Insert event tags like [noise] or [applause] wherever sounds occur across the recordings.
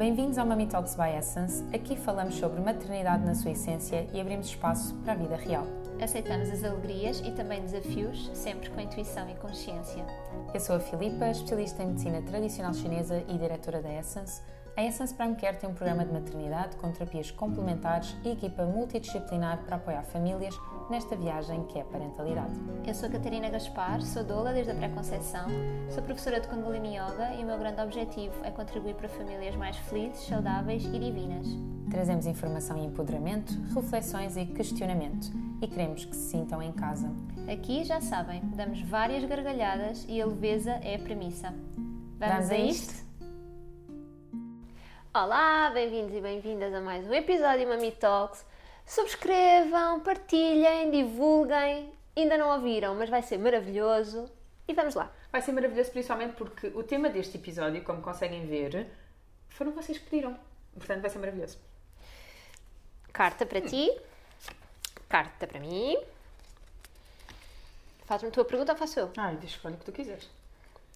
Bem-vindos ao Mami Talks by Essence. Aqui falamos sobre maternidade na sua essência e abrimos espaço para a vida real. Aceitamos as alegrias e também desafios, sempre com intuição e consciência. Eu sou a Filipa, especialista em medicina tradicional chinesa e diretora da Essence. A Essence Prime Care tem um programa de maternidade com terapias complementares e equipa multidisciplinar para apoiar famílias nesta viagem que é parentalidade. Eu sou a Catarina Gaspar, sou doula desde a pré-conceição, sou professora de Kundalini Yoga e o meu grande objetivo é contribuir para famílias mais felizes, saudáveis e divinas. Trazemos informação e empoderamento, reflexões e questionamento e queremos que se sintam em casa. Aqui, já sabem, damos várias gargalhadas e a leveza é a premissa. Vamos, Vamos a isto? Olá, bem-vindos e bem-vindas a mais um episódio Mami Talks. Subscrevam, partilhem, divulguem. Ainda não ouviram, mas vai ser maravilhoso. E vamos lá. Vai ser maravilhoso, principalmente porque o tema deste episódio, como conseguem ver, foram vocês que pediram. Portanto, vai ser maravilhoso. Carta para ti, carta para mim. Faz-me a tua pergunta ou faço eu? Ai, deixa escolher o que tu quiseres.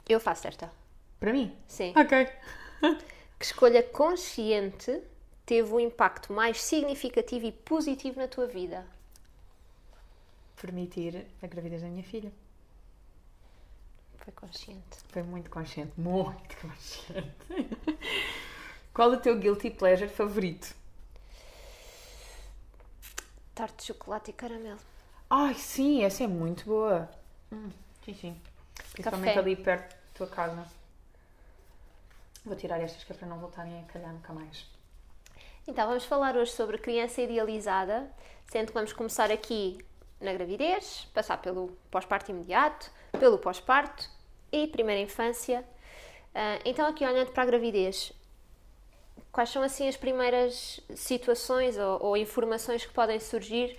Eu faço esta. Para mim? Sim. Ok. Que escolha consciente teve um impacto mais significativo e positivo na tua vida? Permitir a gravidez da minha filha. Foi consciente. Foi muito consciente, muito [laughs] consciente. Qual o teu guilty pleasure favorito? Tarte de chocolate e caramelo. Ai, sim, essa é muito boa. Hum, sim, sim. Principalmente Café. ali perto da tua casa. Vou tirar estas que é para não voltarem a calhar nunca mais. Então, vamos falar hoje sobre criança idealizada, sendo que vamos começar aqui na gravidez, passar pelo pós-parto imediato, pelo pós-parto e primeira infância. Ah, então, aqui olhando para a gravidez, quais são assim as primeiras situações ou, ou informações que podem surgir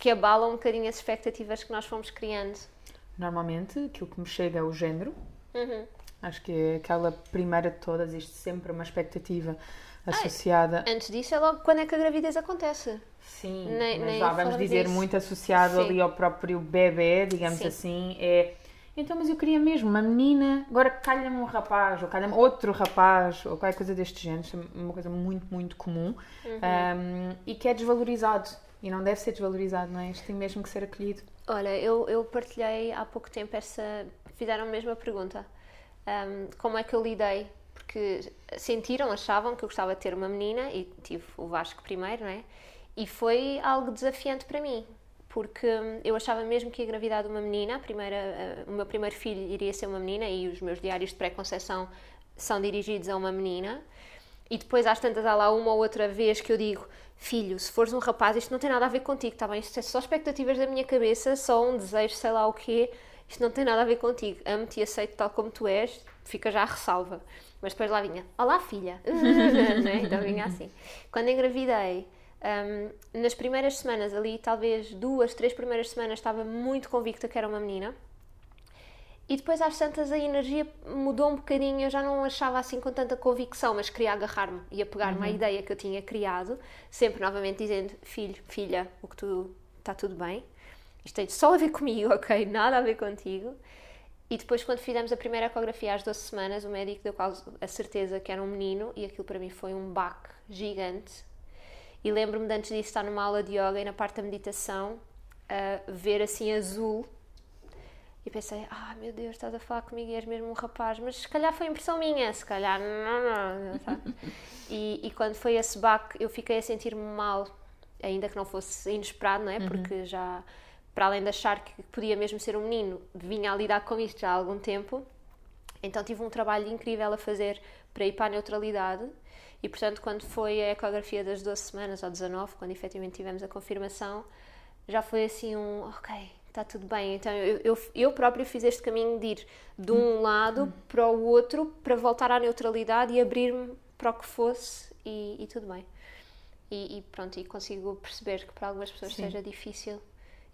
que abalam um bocadinho as expectativas que nós fomos criando? Normalmente, aquilo que me chega é o género. Uhum. Acho que é aquela primeira de todas, isto sempre uma expectativa associada. Antes disso, é logo quando é que a gravidez acontece. Sim, Nem- mas nem vá, vamos dizer disso. muito associado Sim. ali ao próprio bebê, digamos Sim. assim, é então, mas eu queria mesmo uma menina, agora calha-me um rapaz, ou calha-me outro rapaz, ou qualquer coisa deste género, isso é uma coisa muito, muito comum, Uhum. um, e que é desvalorizado, e não deve ser desvalorizado, não é? Isto tem mesmo que ser acolhido. Olha, eu, eu partilhei há pouco tempo essa. Fizeram a mesma pergunta. Ahm, como é que eu lidei? Porque sentiram, achavam que eu gostava de ter uma menina e tive o Vasco primeiro, não é? E foi algo desafiante para mim, porque hum, eu achava mesmo que ia engravidar de uma menina, a primeira, eh, o meu primeiro filho iria ser uma menina e os meus diários de pré-conceição são dirigidos a uma menina. E depois, às tantas, há lá uma ou outra vez que eu digo: Filho, se fores um rapaz, isto não tem nada a ver contigo, está bem? Isto é só expectativas da minha cabeça, só um desejo, sei lá o quê. Isto não tem nada a ver contigo. Amo-te e aceito tal como tu és, fica já a ressalva. Mas depois lá vinha: Olá, filha. [laughs] Né? Então vinha assim. Quando engravidei, hum, nas primeiras semanas, ali talvez duas, três primeiras semanas, estava muito convicta que era uma menina. E depois às tantas a energia mudou um bocadinho, eu já não achava assim com tanta convicção, mas queria agarrar-me e apegar-me à ideia que eu tinha criado, sempre novamente dizendo, filho, filha, o que tu está tudo bem, isto tem só a ver comigo, ok? Nada a ver contigo. E depois quando fizemos a primeira ecografia às 12 semanas, o médico deu quase a certeza que era um menino e aquilo para mim foi um baque gigante. E lembro-me de antes disso estar numa aula de yoga e na parte da meditação, a ver assim azul e pensei, ah meu Deus, estás a falar comigo e és mesmo um rapaz, mas se calhar foi impressão minha, se calhar não, não, não sabe? [laughs] e, e quando foi esse baque eu fiquei a sentir-me mal, ainda que não fosse inesperado, não é? Porque já, para além de achar que podia mesmo ser um menino, vinha a lidar com isto já há algum tempo, então tive um trabalho incrível a fazer para ir para a neutralidade e portanto quando foi a ecografia das 12 semanas ou 19, quando efetivamente tivemos a confirmação, já foi assim um, ok, está tudo bem. Então eu, eu, eu própria fiz este caminho de ir de um lado para o outro para voltar à neutralidade e abrir-me para o que fosse e, e tudo bem. E, e pronto, e consigo perceber que para algumas pessoas Sim. seja difícil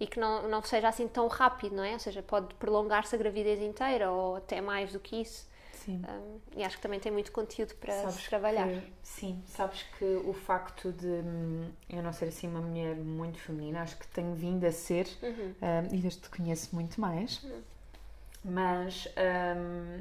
e que não, não seja assim tão rápido, não é? Ou seja, pode prolongar-se a gravidez inteira ou até mais do que isso. Sim. Um, e acho que também tem muito conteúdo para Sabes se trabalhar. que- sim, sabes que o facto de hum, eu não ser assim uma mulher muito feminina, acho que tenho vindo a ser, Uhum. hum, e desde te conheço muito mais, mas hum,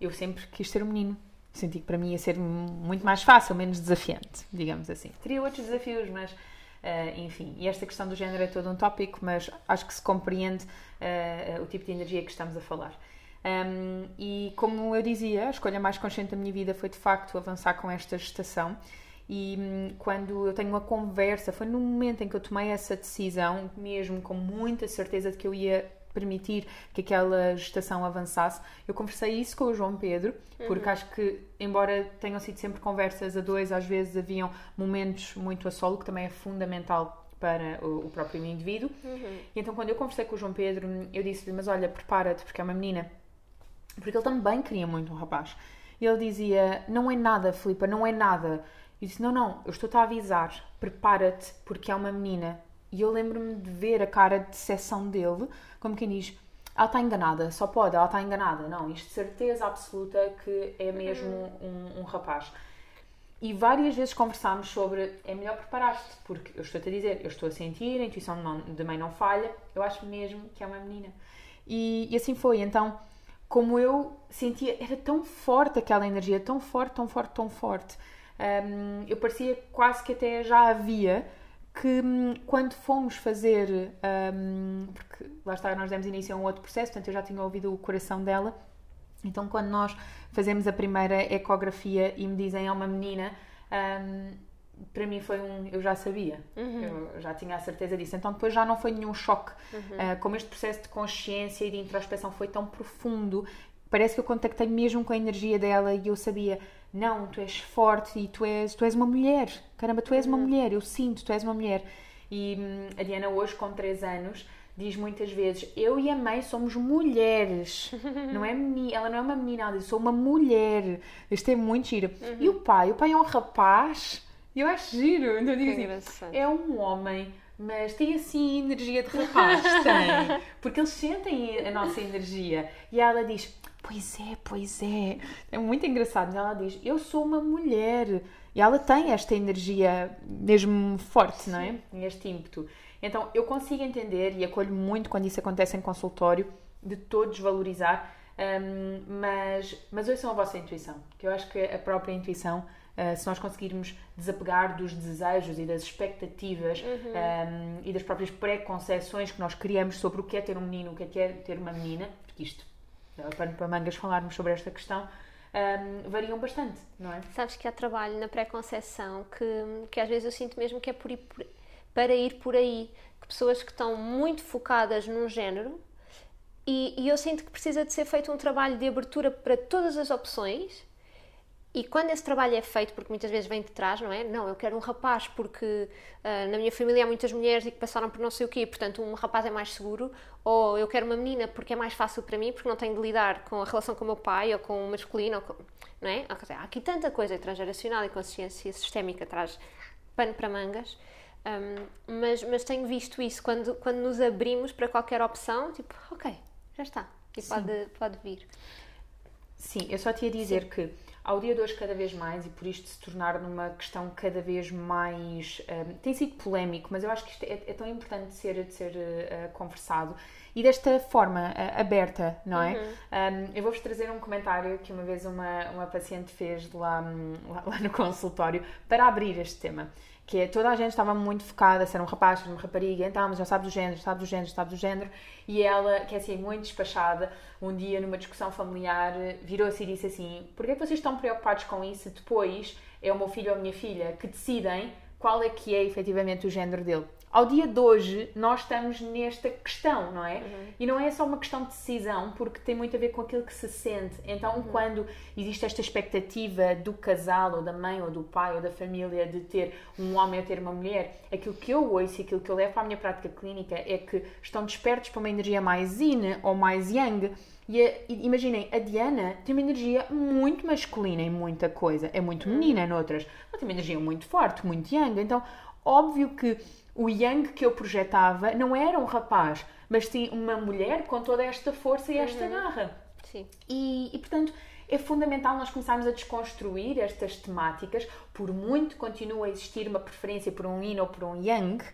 eu sempre quis ser um menino. Senti que para mim ia ser muito mais fácil, menos desafiante, digamos assim. Teria outros desafios, mas Uh, enfim, e esta questão do género é todo um tópico, mas acho que se compreende uh, o tipo de energia que estamos a falar. Um, e como eu dizia, a escolha mais consciente da minha vida foi de facto avançar com esta gestação. E um, quando eu tenho uma conversa, foi no momento em que eu tomei essa decisão, mesmo com muita certeza de que eu ia permitir que aquela gestação avançasse. Eu conversei isso com o João Pedro, porque uhum. acho que, embora tenham sido sempre conversas a dois, às vezes haviam momentos muito a solo, que também é fundamental para o, próprio indivíduo. Uhum. E então, quando eu conversei com o João Pedro, eu disse-lhe: Mas olha, prepara-te, porque é uma menina. Porque ele também queria muito um rapaz. E ele dizia: Não é nada, Filipa, não é nada. E disse: Não, não, eu estou-te a avisar, prepara-te, porque é uma menina. E eu lembro-me de ver a cara de decepção dele, como quem diz: ela está enganada, só pode, ela está enganada. Não, isto de certeza absoluta que é mesmo um, um rapaz. E várias vezes conversámos sobre é melhor preparar-te, porque eu estou-te a dizer, eu estou a sentir, a intuição de mãe não falha, eu acho mesmo que é uma menina. E, e assim foi. Então, como eu sentia, era tão forte aquela energia, tão forte, tão forte, tão forte. Um, eu parecia quase que até já havia que hum, quando fomos fazer, um, porque lá está, nós demos início a um outro processo, portanto eu já tinha ouvido o coração dela, então quando nós fazemos a primeira ecografia e me dizem é uma menina, um, para mim foi um. Eu já sabia, uhum. eu já tinha a certeza disso. Então depois já não foi nenhum choque. Uhum. Uh, como este processo de consciência e de introspeção foi tão profundo, parece que eu contactei mesmo com a energia dela e eu sabia não, tu és forte e tu és, tu és uma mulher. Caramba, tu és uma uhum. mulher, eu sinto, tu és uma mulher. E hum, a Diana hoje, com 3 anos, diz muitas vezes, eu e a mãe somos mulheres. [laughs] não é menina, ela não é uma menina, ela diz, sou uma mulher. Isto é muito giro. Uhum. E o pai? O pai é um rapaz. Eu acho giro. Então digo assim, é um homem mas tem assim energia de rapaz, [laughs] tem. Porque eles sentem a nossa energia. E ela diz: Pois é, pois é. É muito engraçado. Ela diz: Eu sou uma mulher. E ela tem esta energia mesmo forte, Sim. não é? Este ímpeto. Então eu consigo entender e acolho muito quando isso acontece em consultório, de todos valorizar, um, mas, mas ouçam a vossa intuição, que eu acho que a própria intuição, uh, se nós conseguirmos desapegar dos desejos e das expectativas uhum. um, e das próprias preconceções que nós criamos sobre o que é ter um menino, o que é ter uma menina, porque isto pano para mangas falarmos sobre esta questão, um, variam bastante, não é? Sabes que há trabalho na pré-conceição que, que às vezes eu sinto mesmo que é por por, para ir por aí. Que pessoas que estão muito focadas num género e, e eu sinto que precisa de ser feito um trabalho de abertura para todas as opções e quando esse trabalho é feito, porque muitas vezes vem de trás, não é? Não, eu quero um rapaz porque uh, na minha família há muitas mulheres e que passaram por não sei o quê, portanto um rapaz é mais seguro. Ou eu quero uma menina porque é mais fácil para mim, porque não tenho de lidar com a relação com o meu pai ou com o masculino, com, não é? Há aqui tanta coisa transgeracional e consciência sistémica traz pano para mangas. Um, mas, mas tenho visto isso quando, quando nos abrimos para qualquer opção, tipo, ok, já está, e pode, pode vir. Sim, eu só te ia dizer Sim. que ao dia de hoje cada vez mais e por isto se tornar numa questão cada vez mais um, tem sido polémico mas eu acho que isto é, é tão importante de ser, de ser uh, conversado e desta forma uh, aberta, não é? Uhum. Um, eu vou-vos trazer um comentário que uma vez uma, uma paciente fez lá, lá, lá no [laughs] consultório para abrir este tema que toda a gente estava muito focada se era um rapaz, se era uma rapariga, então, mas já sabes o género, sabes o género, sabes o género, e ela, que é assim, muito despachada, um dia numa discussão familiar, virou-se e disse assim: Porquê é que vocês estão preocupados com isso? Depois é o meu filho ou a minha filha que decidem qual é que é efetivamente o género dele ao dia de hoje nós estamos nesta questão, não é? Uhum. E não é só uma questão de decisão, porque tem muito a ver com aquilo que se sente. Então, uhum. quando existe esta expectativa do casal, ou da mãe, ou do pai, ou da família de ter um homem ou ter uma mulher, aquilo que eu ouço e aquilo que eu levo para a minha prática clínica é que estão despertos para uma energia mais yin ou mais yang. E, a, imaginem, a Diana tem uma energia muito masculina em muita coisa, é muito menina em outras. Ela tem uma energia muito forte, muito yang. Então, óbvio que o Yang que eu projetava não era um rapaz, mas sim uma mulher com toda esta força e esta uhum. garra. Sim. E, e, portanto, é fundamental nós começarmos a desconstruir estas temáticas, por muito continua a existir uma preferência por um Yin ou por um Yang,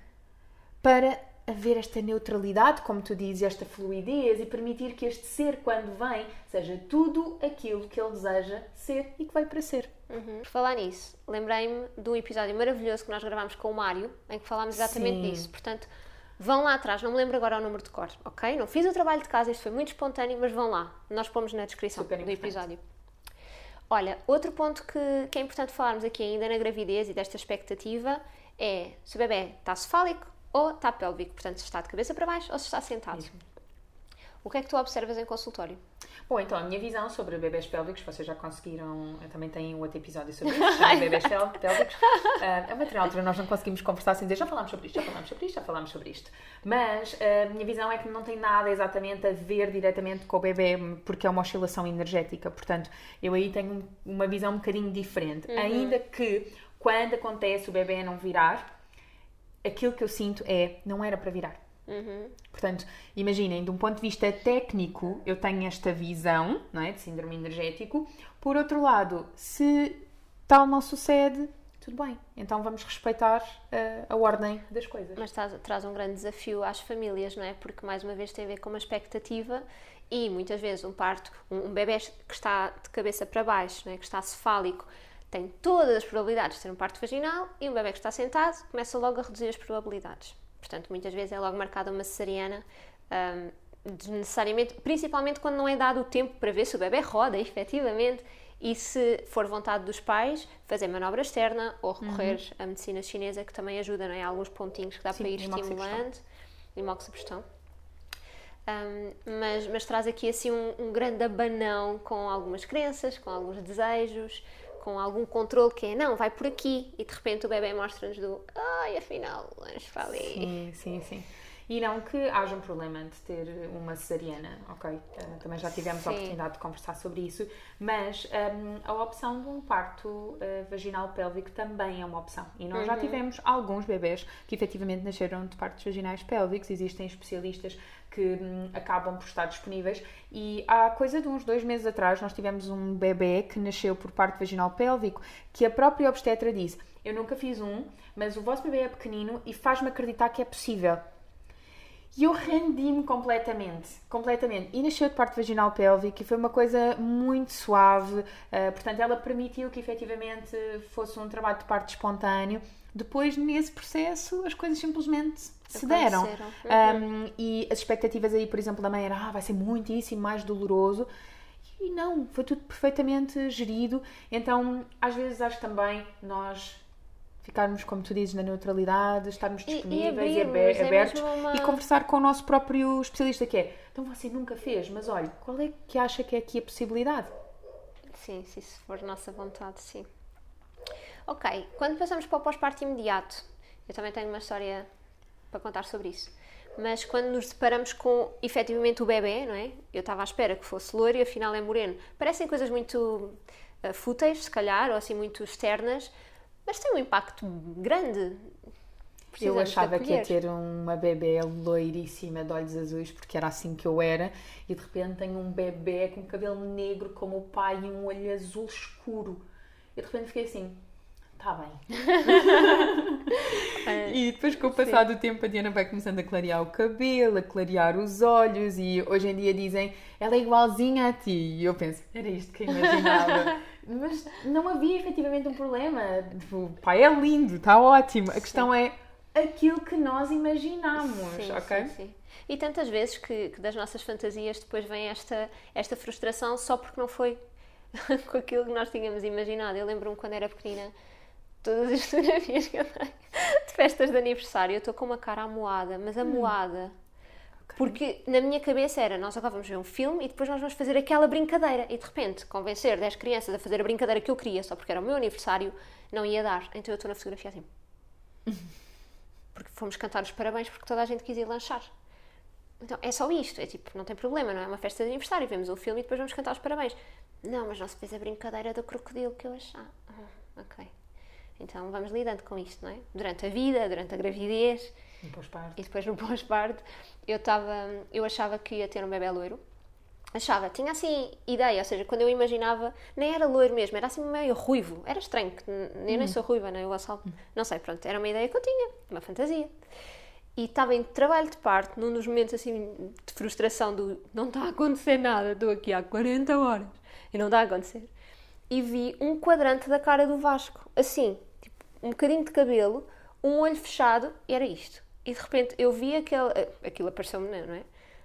para haver esta neutralidade, como tu dizes, esta fluidez e permitir que este ser, quando vem, seja tudo aquilo que ele deseja ser e que veio para ser. Uhum. Por falar nisso, lembrei-me de um episódio maravilhoso que nós gravámos com o Mário, em que falámos exatamente Sim. disso. Portanto, vão lá atrás, não me lembro agora o número de cor, ok? Não fiz o trabalho de casa, isto foi muito espontâneo, mas vão lá. Nós pomos na descrição do episódio. Olha, outro ponto que, que é importante falarmos aqui ainda na gravidez e desta expectativa é se o bebê está cefálico ou está pélvico, portanto, se está de cabeça para baixo ou se está sentado. Mesmo. O que é que tu observas em consultório? Bom, então a minha visão sobre bebés pélvicos, vocês já conseguiram, eu também tenho um outro episódio sobre [laughs] isso, chama bebés pélvicos. Ah, é uma determinada altura nós não conseguimos conversar sem dizer já falámos sobre isto, já falámos sobre isto, já falámos sobre isto. Mas ah, a minha visão é que não tem nada exatamente a ver diretamente com o bebê, porque é uma oscilação energética. Portanto, eu aí tenho um- uma visão um bocadinho diferente. Ainda que quando acontece o bebê não virar, aquilo que eu sinto é não era para virar. Portanto, imaginem, de um ponto de vista técnico, eu tenho esta visão não é, de síndrome energético. Por outro lado, se tal não sucede, tudo bem. Então vamos respeitar eh, a ordem das coisas. Mas traz, traz um grande desafio às famílias, não é? Porque mais uma vez tem a ver com uma expectativa e muitas vezes um parto, um, um bebê que está de cabeça para baixo, não é? que está cefálico, tem todas as probabilidades de ter um parto vaginal e um bebê que está sentado começa logo a reduzir as probabilidades. Portanto, muitas vezes é logo marcada uma cesariana, hum, desnecessariamente, principalmente quando não é dado o tempo para ver se o bebê roda [laughs] efetivamente e se for vontade dos pais, fazer manobra externa ou recorrer à medicina chinesa, que também ajuda, não é? Há alguns pontinhos que dá Sim, para ir estimulando. Imoxaprostão. Um, mas, mas traz aqui assim um, um grande abanão com algumas crenças, com alguns desejos, com algum controle que é não, vai por aqui e de repente o bebê mostra-nos do ai, afinal, vamos para ali. Sim, sim, sim. E não que haja um problema de ter uma cesariana, ok? Eh, também já tivemos a Sim. oportunidade de conversar sobre isso, mas hum, a opção de um parto eh, vaginal pélvico também é uma opção. E nós já tivemos alguns bebés que efetivamente nasceram de partos vaginais pélvicos, existem especialistas que hum, acabam por estar disponíveis. E há coisa de uns dois meses atrás, nós tivemos um bebê que nasceu por parto vaginal pélvico, que a própria obstetra disse: Eu nunca fiz um, mas o vosso bebê é pequenino e faz-me acreditar que é possível. E eu rendi-me completamente, completamente. E nasceu de parto vaginal pélvico e foi uma coisa muito suave. eh, portanto, ela permitiu que efetivamente fosse um trabalho de parto espontâneo. Depois, nesse processo, as coisas simplesmente se deram. Um, e as expectativas aí, por exemplo, da mãe era ah, vai ser muitíssimo mais doloroso. E não, foi tudo perfeitamente gerido. Então, às vezes, acho também nós ficarmos, como tu dizes, na neutralidade, estarmos E- e disponíveis e, abrirmos, abe- é abertos uma- e conversar com o nosso próprio especialista, que é então você nunca fez, mas olha, qual é que acha que é aqui a possibilidade? Sim, se isso for nossa vontade, sim. Ok, quando passamos para o pós-parto imediato, eu também tenho uma história para contar sobre isso. Mas quando nos deparamos com efetivamente o bebê, não é? Eu estava à espera que fosse loiro e afinal é moreno. Parecem coisas muito ah, fúteis, se calhar, ou assim muito externas, mas tem um impacto grande. Eu Precisamos de achava que ia ter uma bebê loiríssima de olhos azuis, porque era assim que eu era, e de repente tenho um bebê com cabelo negro como o pai e um olho azul escuro. E de repente fiquei assim, tá bem. [laughs] E depois, com o passar do tempo, a Diana vai começando a clarear o cabelo, a clarear os olhos, e hoje em dia dizem ela é igualzinha a ti. E eu penso, era isto que eu imaginava. [laughs] Mas não havia efetivamente um problema. Tipo, o pai é lindo, está ótimo. A questão é aquilo que nós imaginamos, Sim, ok? sim, sim. E tantas vezes que, que das nossas fantasias depois vem esta, esta frustração só porque não foi [laughs] com aquilo que nós tínhamos imaginado. Eu lembro-me quando era pequenina, todas as [laughs] fotografias que eu tenho de festas de aniversário, eu estou com uma cara amoada, mas amoada. Porque na minha cabeça era, nós agora vamos ver um filme e depois nós vamos fazer aquela brincadeira. E de repente, convencer 10 crianças a fazer a brincadeira que eu queria só porque era o meu aniversário, não ia dar. Então eu estou na fotografia assim. [laughs] Porque fomos cantar os parabéns porque toda a gente quis ir lanchar. Então é só isto, é tipo, não tem problema, não é uma festa de aniversário, vemos um filme e depois vamos cantar os parabéns. Não, mas não se fez a brincadeira do crocodilo que eu achava. Ah, ok. Então vamos lidando com isto, não é? Durante a vida, durante a gravidez Um pós-parto. e depois no pós-parto, eu eu achava que ia ter um bebê loiro. Achava, tinha assim ideia, ou seja, quando eu imaginava, nem era loiro mesmo, era assim meio ruivo. Era estranho, que eu nem sou ruiva, nem o Gonçalo. Não sei, pronto, era uma ideia que eu tinha, uma fantasia. e estava em trabalho de parte, num dos momentos assim de frustração do não está a acontecer nada, estou aqui há 40 horas e não está a acontecer. E vi um quadrante da cara do Vasco, assim, tipo, um bocadinho de cabelo, um olho fechado, e era isto. E de repente eu vi aquele. Aquilo apareceu-me, não é?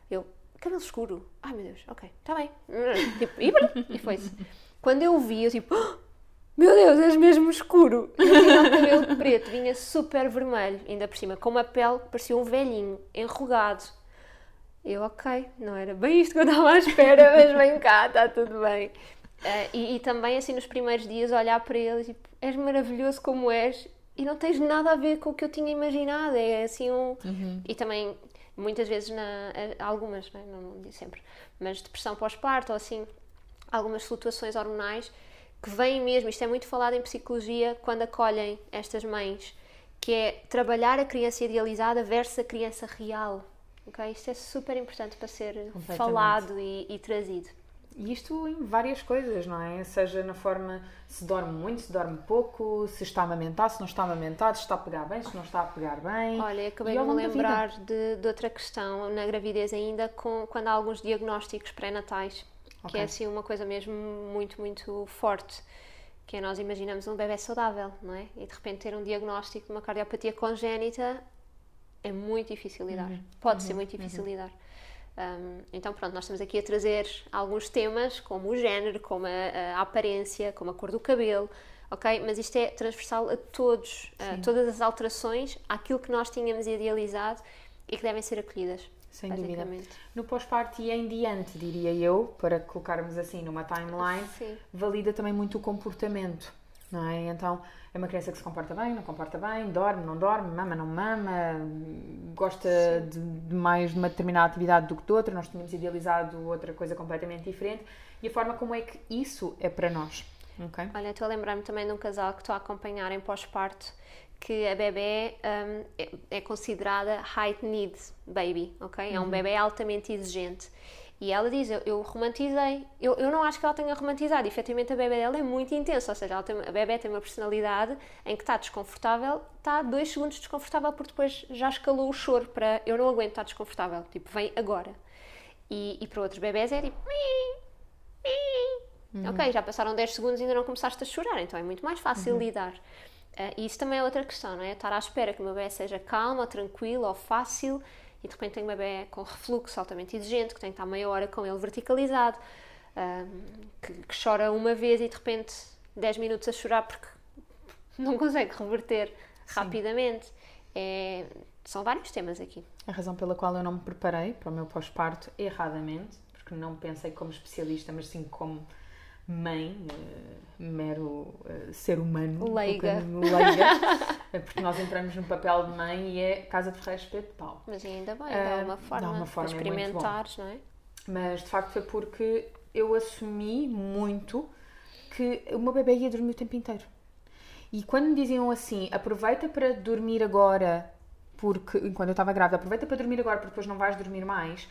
Eu, cabelo escuro. Ai meu Deus, ok, está bem. [laughs] Tipo, e, e foi-se. Quando eu vi, eu tipo, oh, meu Deus, és mesmo escuro. E tinha o cabelo [laughs] preto, vinha super vermelho, ainda por cima, com uma pele que parecia um velhinho, enrugado. Eu, ok, não era bem isto que eu estava à espera, [laughs] mas vem cá, está tudo bem. Uh, e, e, também, assim, nos primeiros dias, olhar para ele, tipo, és maravilhoso como és e não tens nada a ver com o que eu tinha imaginado. É assim um. Uhum. E também, muitas vezes, na, algumas, né? não, não digo sempre, mas depressão pós-parto ou assim, algumas flutuações hormonais que vêm mesmo, isto é muito falado em psicologia quando acolhem estas mães, que é trabalhar a criança idealizada versus a criança real. Okay? Isto é super importante para ser falado e, e trazido. E isto em várias coisas, não é? Seja na forma se dorme muito, se dorme pouco, se está a amamentar, se não está a amamentar, se está a pegar bem, se não está a pegar bem. Olha, acabei de me lembrar de, de, outra questão na gravidez ainda, com, quando há alguns diagnósticos pré-natais Okay. Que é assim uma coisa mesmo muito, muito forte. Que é nós imaginamos um bebê saudável, não é? E de repente ter um diagnóstico de uma cardiopatia congénita é muito difícil lidar. Uhum. Pode uhum. ser muito difícil uhum. lidar. Um, então, pronto, nós estamos aqui a trazer alguns temas, como o género, como a, a aparência, como a cor do cabelo, ok? Mas isto é transversal a todos, a todas as alterações, àquilo que nós tínhamos idealizado e que devem ser acolhidas. Sem dúvida. No pós-parto e em diante, diria eu, para colocarmos assim numa timeline, Sim. valida também muito o comportamento, não é? Então, é uma criança que se comporta bem, não comporta bem, dorme, não dorme, mama, não mama, gosta de, de, mais de uma determinada atividade do que de outra, nós tínhamos idealizado outra coisa completamente diferente e a forma como é que isso é para nós. Okay? Olha, estou a lembrar-me também de um casal que estou a acompanhar em pós-parto que a bebê um, é, é, considerada high need baby, ok? É um uhum. bebê altamente exigente. E ela diz, eu, eu romantizei. Eu, eu não acho que ela tenha romantizado. Efetivamente, a bebê dela é muito intensa. Ou seja, tem, a bebê tem uma personalidade em que está desconfortável, está dois segundos desconfortável, porque depois já escalou o choro para eu não aguento estar desconfortável. Tipo, vem agora. E, e para outros bebés é tipo... Uhum. Ok, já passaram 10 segundos e ainda não começaste a chorar, então é muito mais fácil uhum. lidar. Uh, e isso também é outra questão, não é? Estar à espera que o meu bebê seja calmo, ou tranquilo, ou fácil, e de repente tenho um bebê com refluxo altamente exigente, que tem que estar meia hora com ele verticalizado, que, que, chora uma vez e de repente 10 minutos a chorar porque [laughs] não consegue reverter Sim. rapidamente. É, são vários temas aqui. A razão pela qual eu não me preparei para o meu pós-parto erradamente, porque não pensei como especialista, mas sim como mãe, uh, mero uh, ser humano, leiga. leiga é [laughs] porque nós entramos no papel de mãe e é casa de ferreiro espeto de pau. Mas ainda bem, dá uma forma, dá uma forma de experimentares, não é? Mas de facto foi porque eu assumi muito que o meu bebê ia dormir o tempo inteiro. E quando me diziam assim, aproveita para dormir agora, porque enquanto eu estava grávida, aproveita para dormir agora porque depois não vais dormir mais,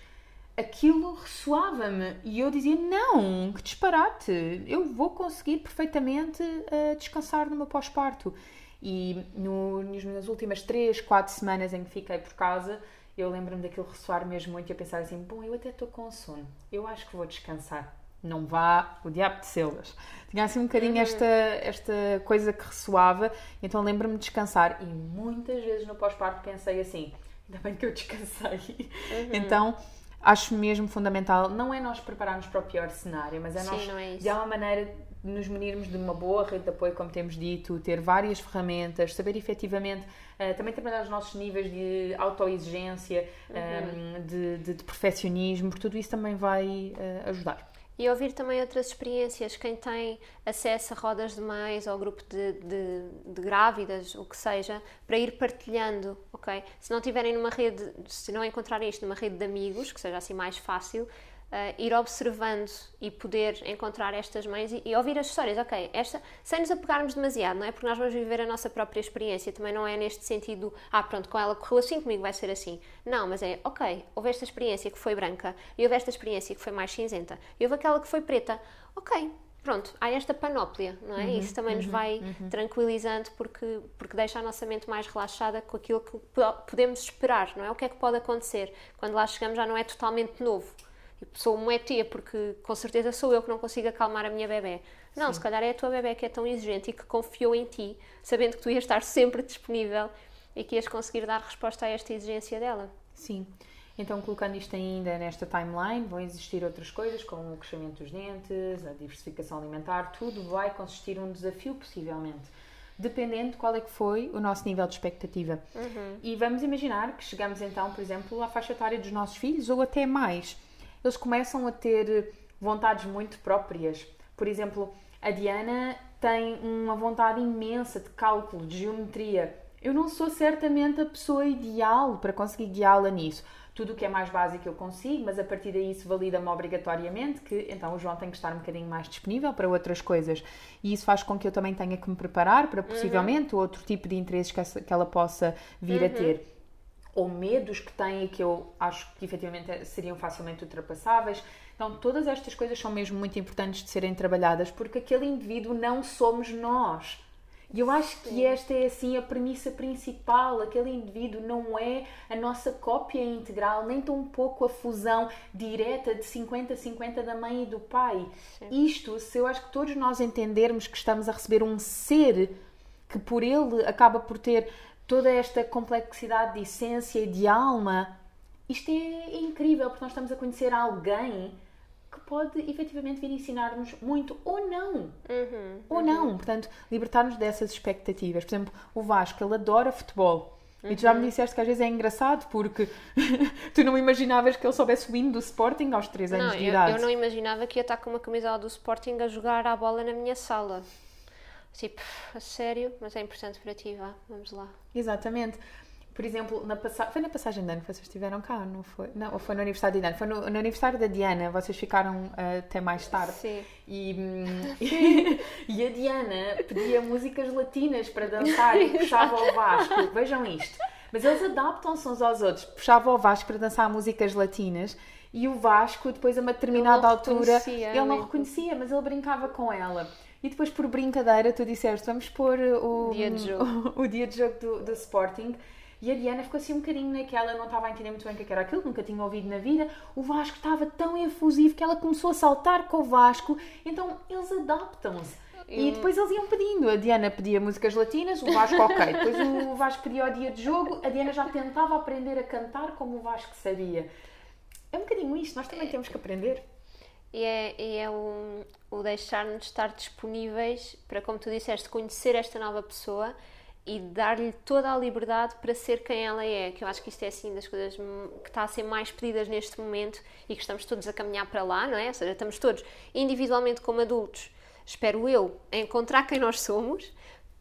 aquilo ressoava-me e eu dizia: Não, que disparate, eu vou conseguir perfeitamente uh, descansar no meu pós-parto. E no, nas últimas 3, 4 semanas em que fiquei por casa, eu lembro-me daquilo ressoar mesmo muito e a pensar assim: Bom, eu até estou com sono, eu acho que vou descansar. Não vá, o diabo de selas. Tinha assim um bocadinho uhum. esta, esta coisa que ressoava, então lembro-me de descansar. E muitas vezes no pós-parto pensei assim: ainda bem que eu descansei. Uhum. Então acho mesmo fundamental, não é nós prepararmos para o pior cenário, mas é Sim, nós, é de alguma maneira, nos munirmos de uma boa rede de apoio, como temos dito, ter várias ferramentas, saber efetivamente uh, também trabalhar os nossos níveis de autoexigência, uhum. um, de, de, de, perfeccionismo, porque tudo isso também vai uh, ajudar. E ouvir também outras experiências, quem tem acesso a rodas de mães ou grupo de, de, de, grávidas, o que seja, para ir partilhando, ok? Se não tiverem numa rede, se não encontrarem isto numa rede de amigos, que seja assim mais fácil, uh, ir observando e poder encontrar estas mães e, e, ouvir as histórias. Ok, esta, sem nos apegarmos demasiado, não é? Porque nós vamos viver a nossa própria experiência, também não é neste sentido, ah, pronto, com ela correu assim, comigo vai ser assim. Não, mas é, ok, houve esta experiência que foi branca e houve esta experiência que foi mais cinzenta e houve aquela que foi preta. Ok, pronto, há esta panóplia, não é? Uhum, Isso também nos vai tranquilizando porque, porque deixa a nossa mente mais relaxada com aquilo que po- podemos esperar, não é? O que é que pode acontecer? Quando lá chegamos já não é totalmente novo. Sou um ET porque com certeza sou eu que não consigo acalmar a minha bebê. Não, se calhar é a tua bebê que é tão exigente e que confiou em ti, sabendo que tu ias estar sempre disponível e que ias conseguir dar resposta a esta exigência dela. Sim. Então, colocando isto ainda nesta timeline, vão existir outras coisas, como o crescimento dos dentes, a diversificação alimentar, tudo vai consistir um desafio, possivelmente, dependendo de qual é que foi o nosso nível de expectativa. E vamos imaginar que chegamos então, por exemplo, à faixa etária dos nossos filhos, ou até mais. Eles começam a ter vontades muito próprias. Por exemplo, a Diana tem uma vontade imensa de cálculo, de geometria. Eu não sou certamente a pessoa ideal para conseguir guiá-la nisso. Tudo o que é mais básico eu consigo, mas a partir daí isso valida-me obrigatoriamente que então o João tem que estar um bocadinho mais disponível para outras coisas. E isso faz com que eu também tenha que me preparar para possivelmente outro tipo de interesses que, ela possa vir a ter ou medos que têm e que eu acho que efetivamente seriam facilmente ultrapassáveis. Então, todas estas coisas são mesmo muito importantes de serem trabalhadas porque aquele indivíduo não somos nós. E eu acho que esta é assim a premissa principal. Aquele indivíduo não é a nossa cópia integral, nem tão pouco a fusão direta de 50-50 da mãe e do pai. Isto, se eu acho que todos nós entendermos que estamos a receber um ser que por ele acaba por ter toda esta complexidade de essência e de alma, isto é incrível, porque nós estamos a conhecer alguém que pode efetivamente vir ensinar-nos muito ou não. Ou não. Portanto, libertar-nos dessas expectativas. Por exemplo, o Vasco, ele adora futebol. E tu já me disseste que às vezes é engraçado porque [laughs] tu não imaginavas que ele soubesse o hino do Sporting aos 3 anos Não, de eu, idade. eu não imaginava que ia estar com uma camisola do Sporting a jogar à bola na minha sala. Tipo, a sério, mas é importante para ti, vá, vamos lá. Exatamente. Por exemplo, na passa... foi na passagem de ano que vocês estiveram cá, não foi? Não, ou foi no aniversário de Diana? Foi no, no aniversário da Diana, vocês ficaram eh, até mais tarde. Sim. E, hum, [laughs] e a Diana pedia músicas latinas para dançar e puxava o Vasco. [laughs] Vejam isto. Mas eles adaptam-se uns aos outros. Puxava o Vasco para dançar músicas latinas e o Vasco, depois a uma determinada não altura, ele não mesmo. reconhecia, mas ele brincava com ela. E depois, por brincadeira, tu disseste: vamos pôr o Dia de [laughs] jogo. o dia de jogo do, do Sporting. E a Diana ficou assim um bocadinho naquela, não estava a entender muito bem o que é que era aquilo, nunca tinha ouvido na vida. O Vasco estava tão efusivo que ela começou a saltar com o Vasco. Então eles adaptam-se. E depois eles iam pedindo. A Diana pedia músicas latinas, o Vasco ok. Depois o Vasco pedia o dia de jogo, a Diana já tentava aprender a cantar como o Vasco sabia. É um bocadinho isto, nós também temos que aprender. E é, e é o, deixar-nos estar disponíveis para, como tu disseste, conhecer esta nova pessoa e dar-lhe toda a liberdade para ser quem ela é. Que eu acho que isto é assim das coisas que está a ser mais pedidas neste momento e que estamos todos a caminhar para lá, não é? Ou seja, estamos todos individualmente como adultos, espero eu, a encontrar quem nós somos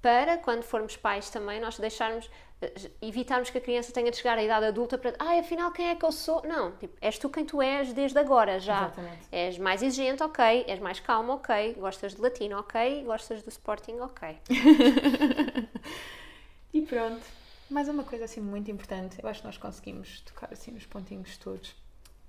para quando formos pais também nós deixarmos evitarmos que a criança tenha de chegar à idade adulta para ah, afinal quem é que eu sou? Não, tipo, és tu quem tu és desde agora já. Exatamente. És mais exigente, ok. És mais calma, ok. Gostas de latino, ok. Gostas do Sporting, ok. [laughs] E pronto. Mais uma coisa assim muito importante. Eu acho que nós conseguimos tocar assim nos pontinhos todos.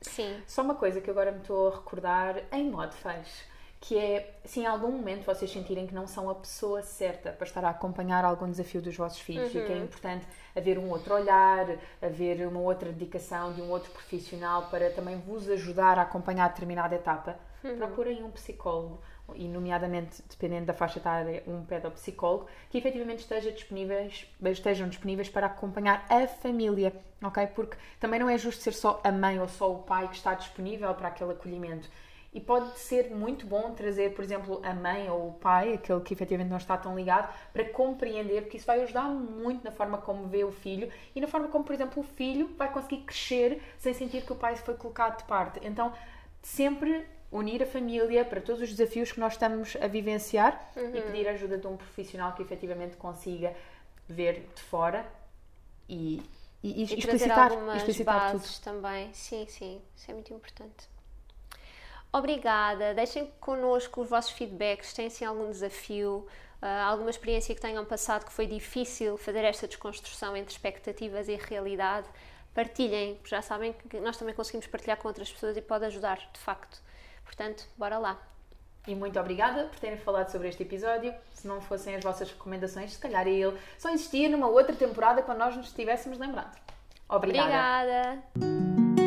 Sim. Só uma coisa que agora me estou a recordar em modo fecho, que é se em algum momento vocês sentirem que não são a pessoa certa para estar a acompanhar algum desafio dos vossos filhos e que é importante haver um outro olhar, haver uma outra dedicação de um outro profissional para também vos ajudar a acompanhar determinada etapa, procurem um psicólogo e nomeadamente, dependendo da faixa etária, um pedopsicólogo, que efetivamente esteja disponíveis, estejam disponíveis para acompanhar a família, ok? Porque também não é justo ser só a mãe ou só o pai que está disponível para aquele acolhimento. E pode ser muito bom trazer, por exemplo, a mãe ou o pai, aquele que efetivamente não está tão ligado, para compreender, porque isso vai ajudar muito na forma como vê o filho e na forma como, por exemplo, o filho vai conseguir crescer sem sentir que o pai foi colocado de parte. Então, sempre unir a família para todos os desafios que nós estamos a vivenciar e pedir a ajuda de um profissional que efetivamente consiga ver de fora e, e, e E explicitar, explicitar tudo. bases também. Sim, sim. Isso é muito importante. Obrigada. Deixem connosco os vossos feedbacks. Têm sim algum desafio, ah, alguma experiência que tenham passado que foi difícil fazer esta desconstrução entre expectativas e realidade. Partilhem, porque já sabem que nós também conseguimos partilhar com outras pessoas e pode ajudar, de facto. Portanto, bora lá. E muito obrigada por terem falado sobre este episódio. Se não fossem as vossas recomendações, se calhar ele só existia numa outra temporada quando nós nos tivéssemos lembrado. Obrigada. Obrigada.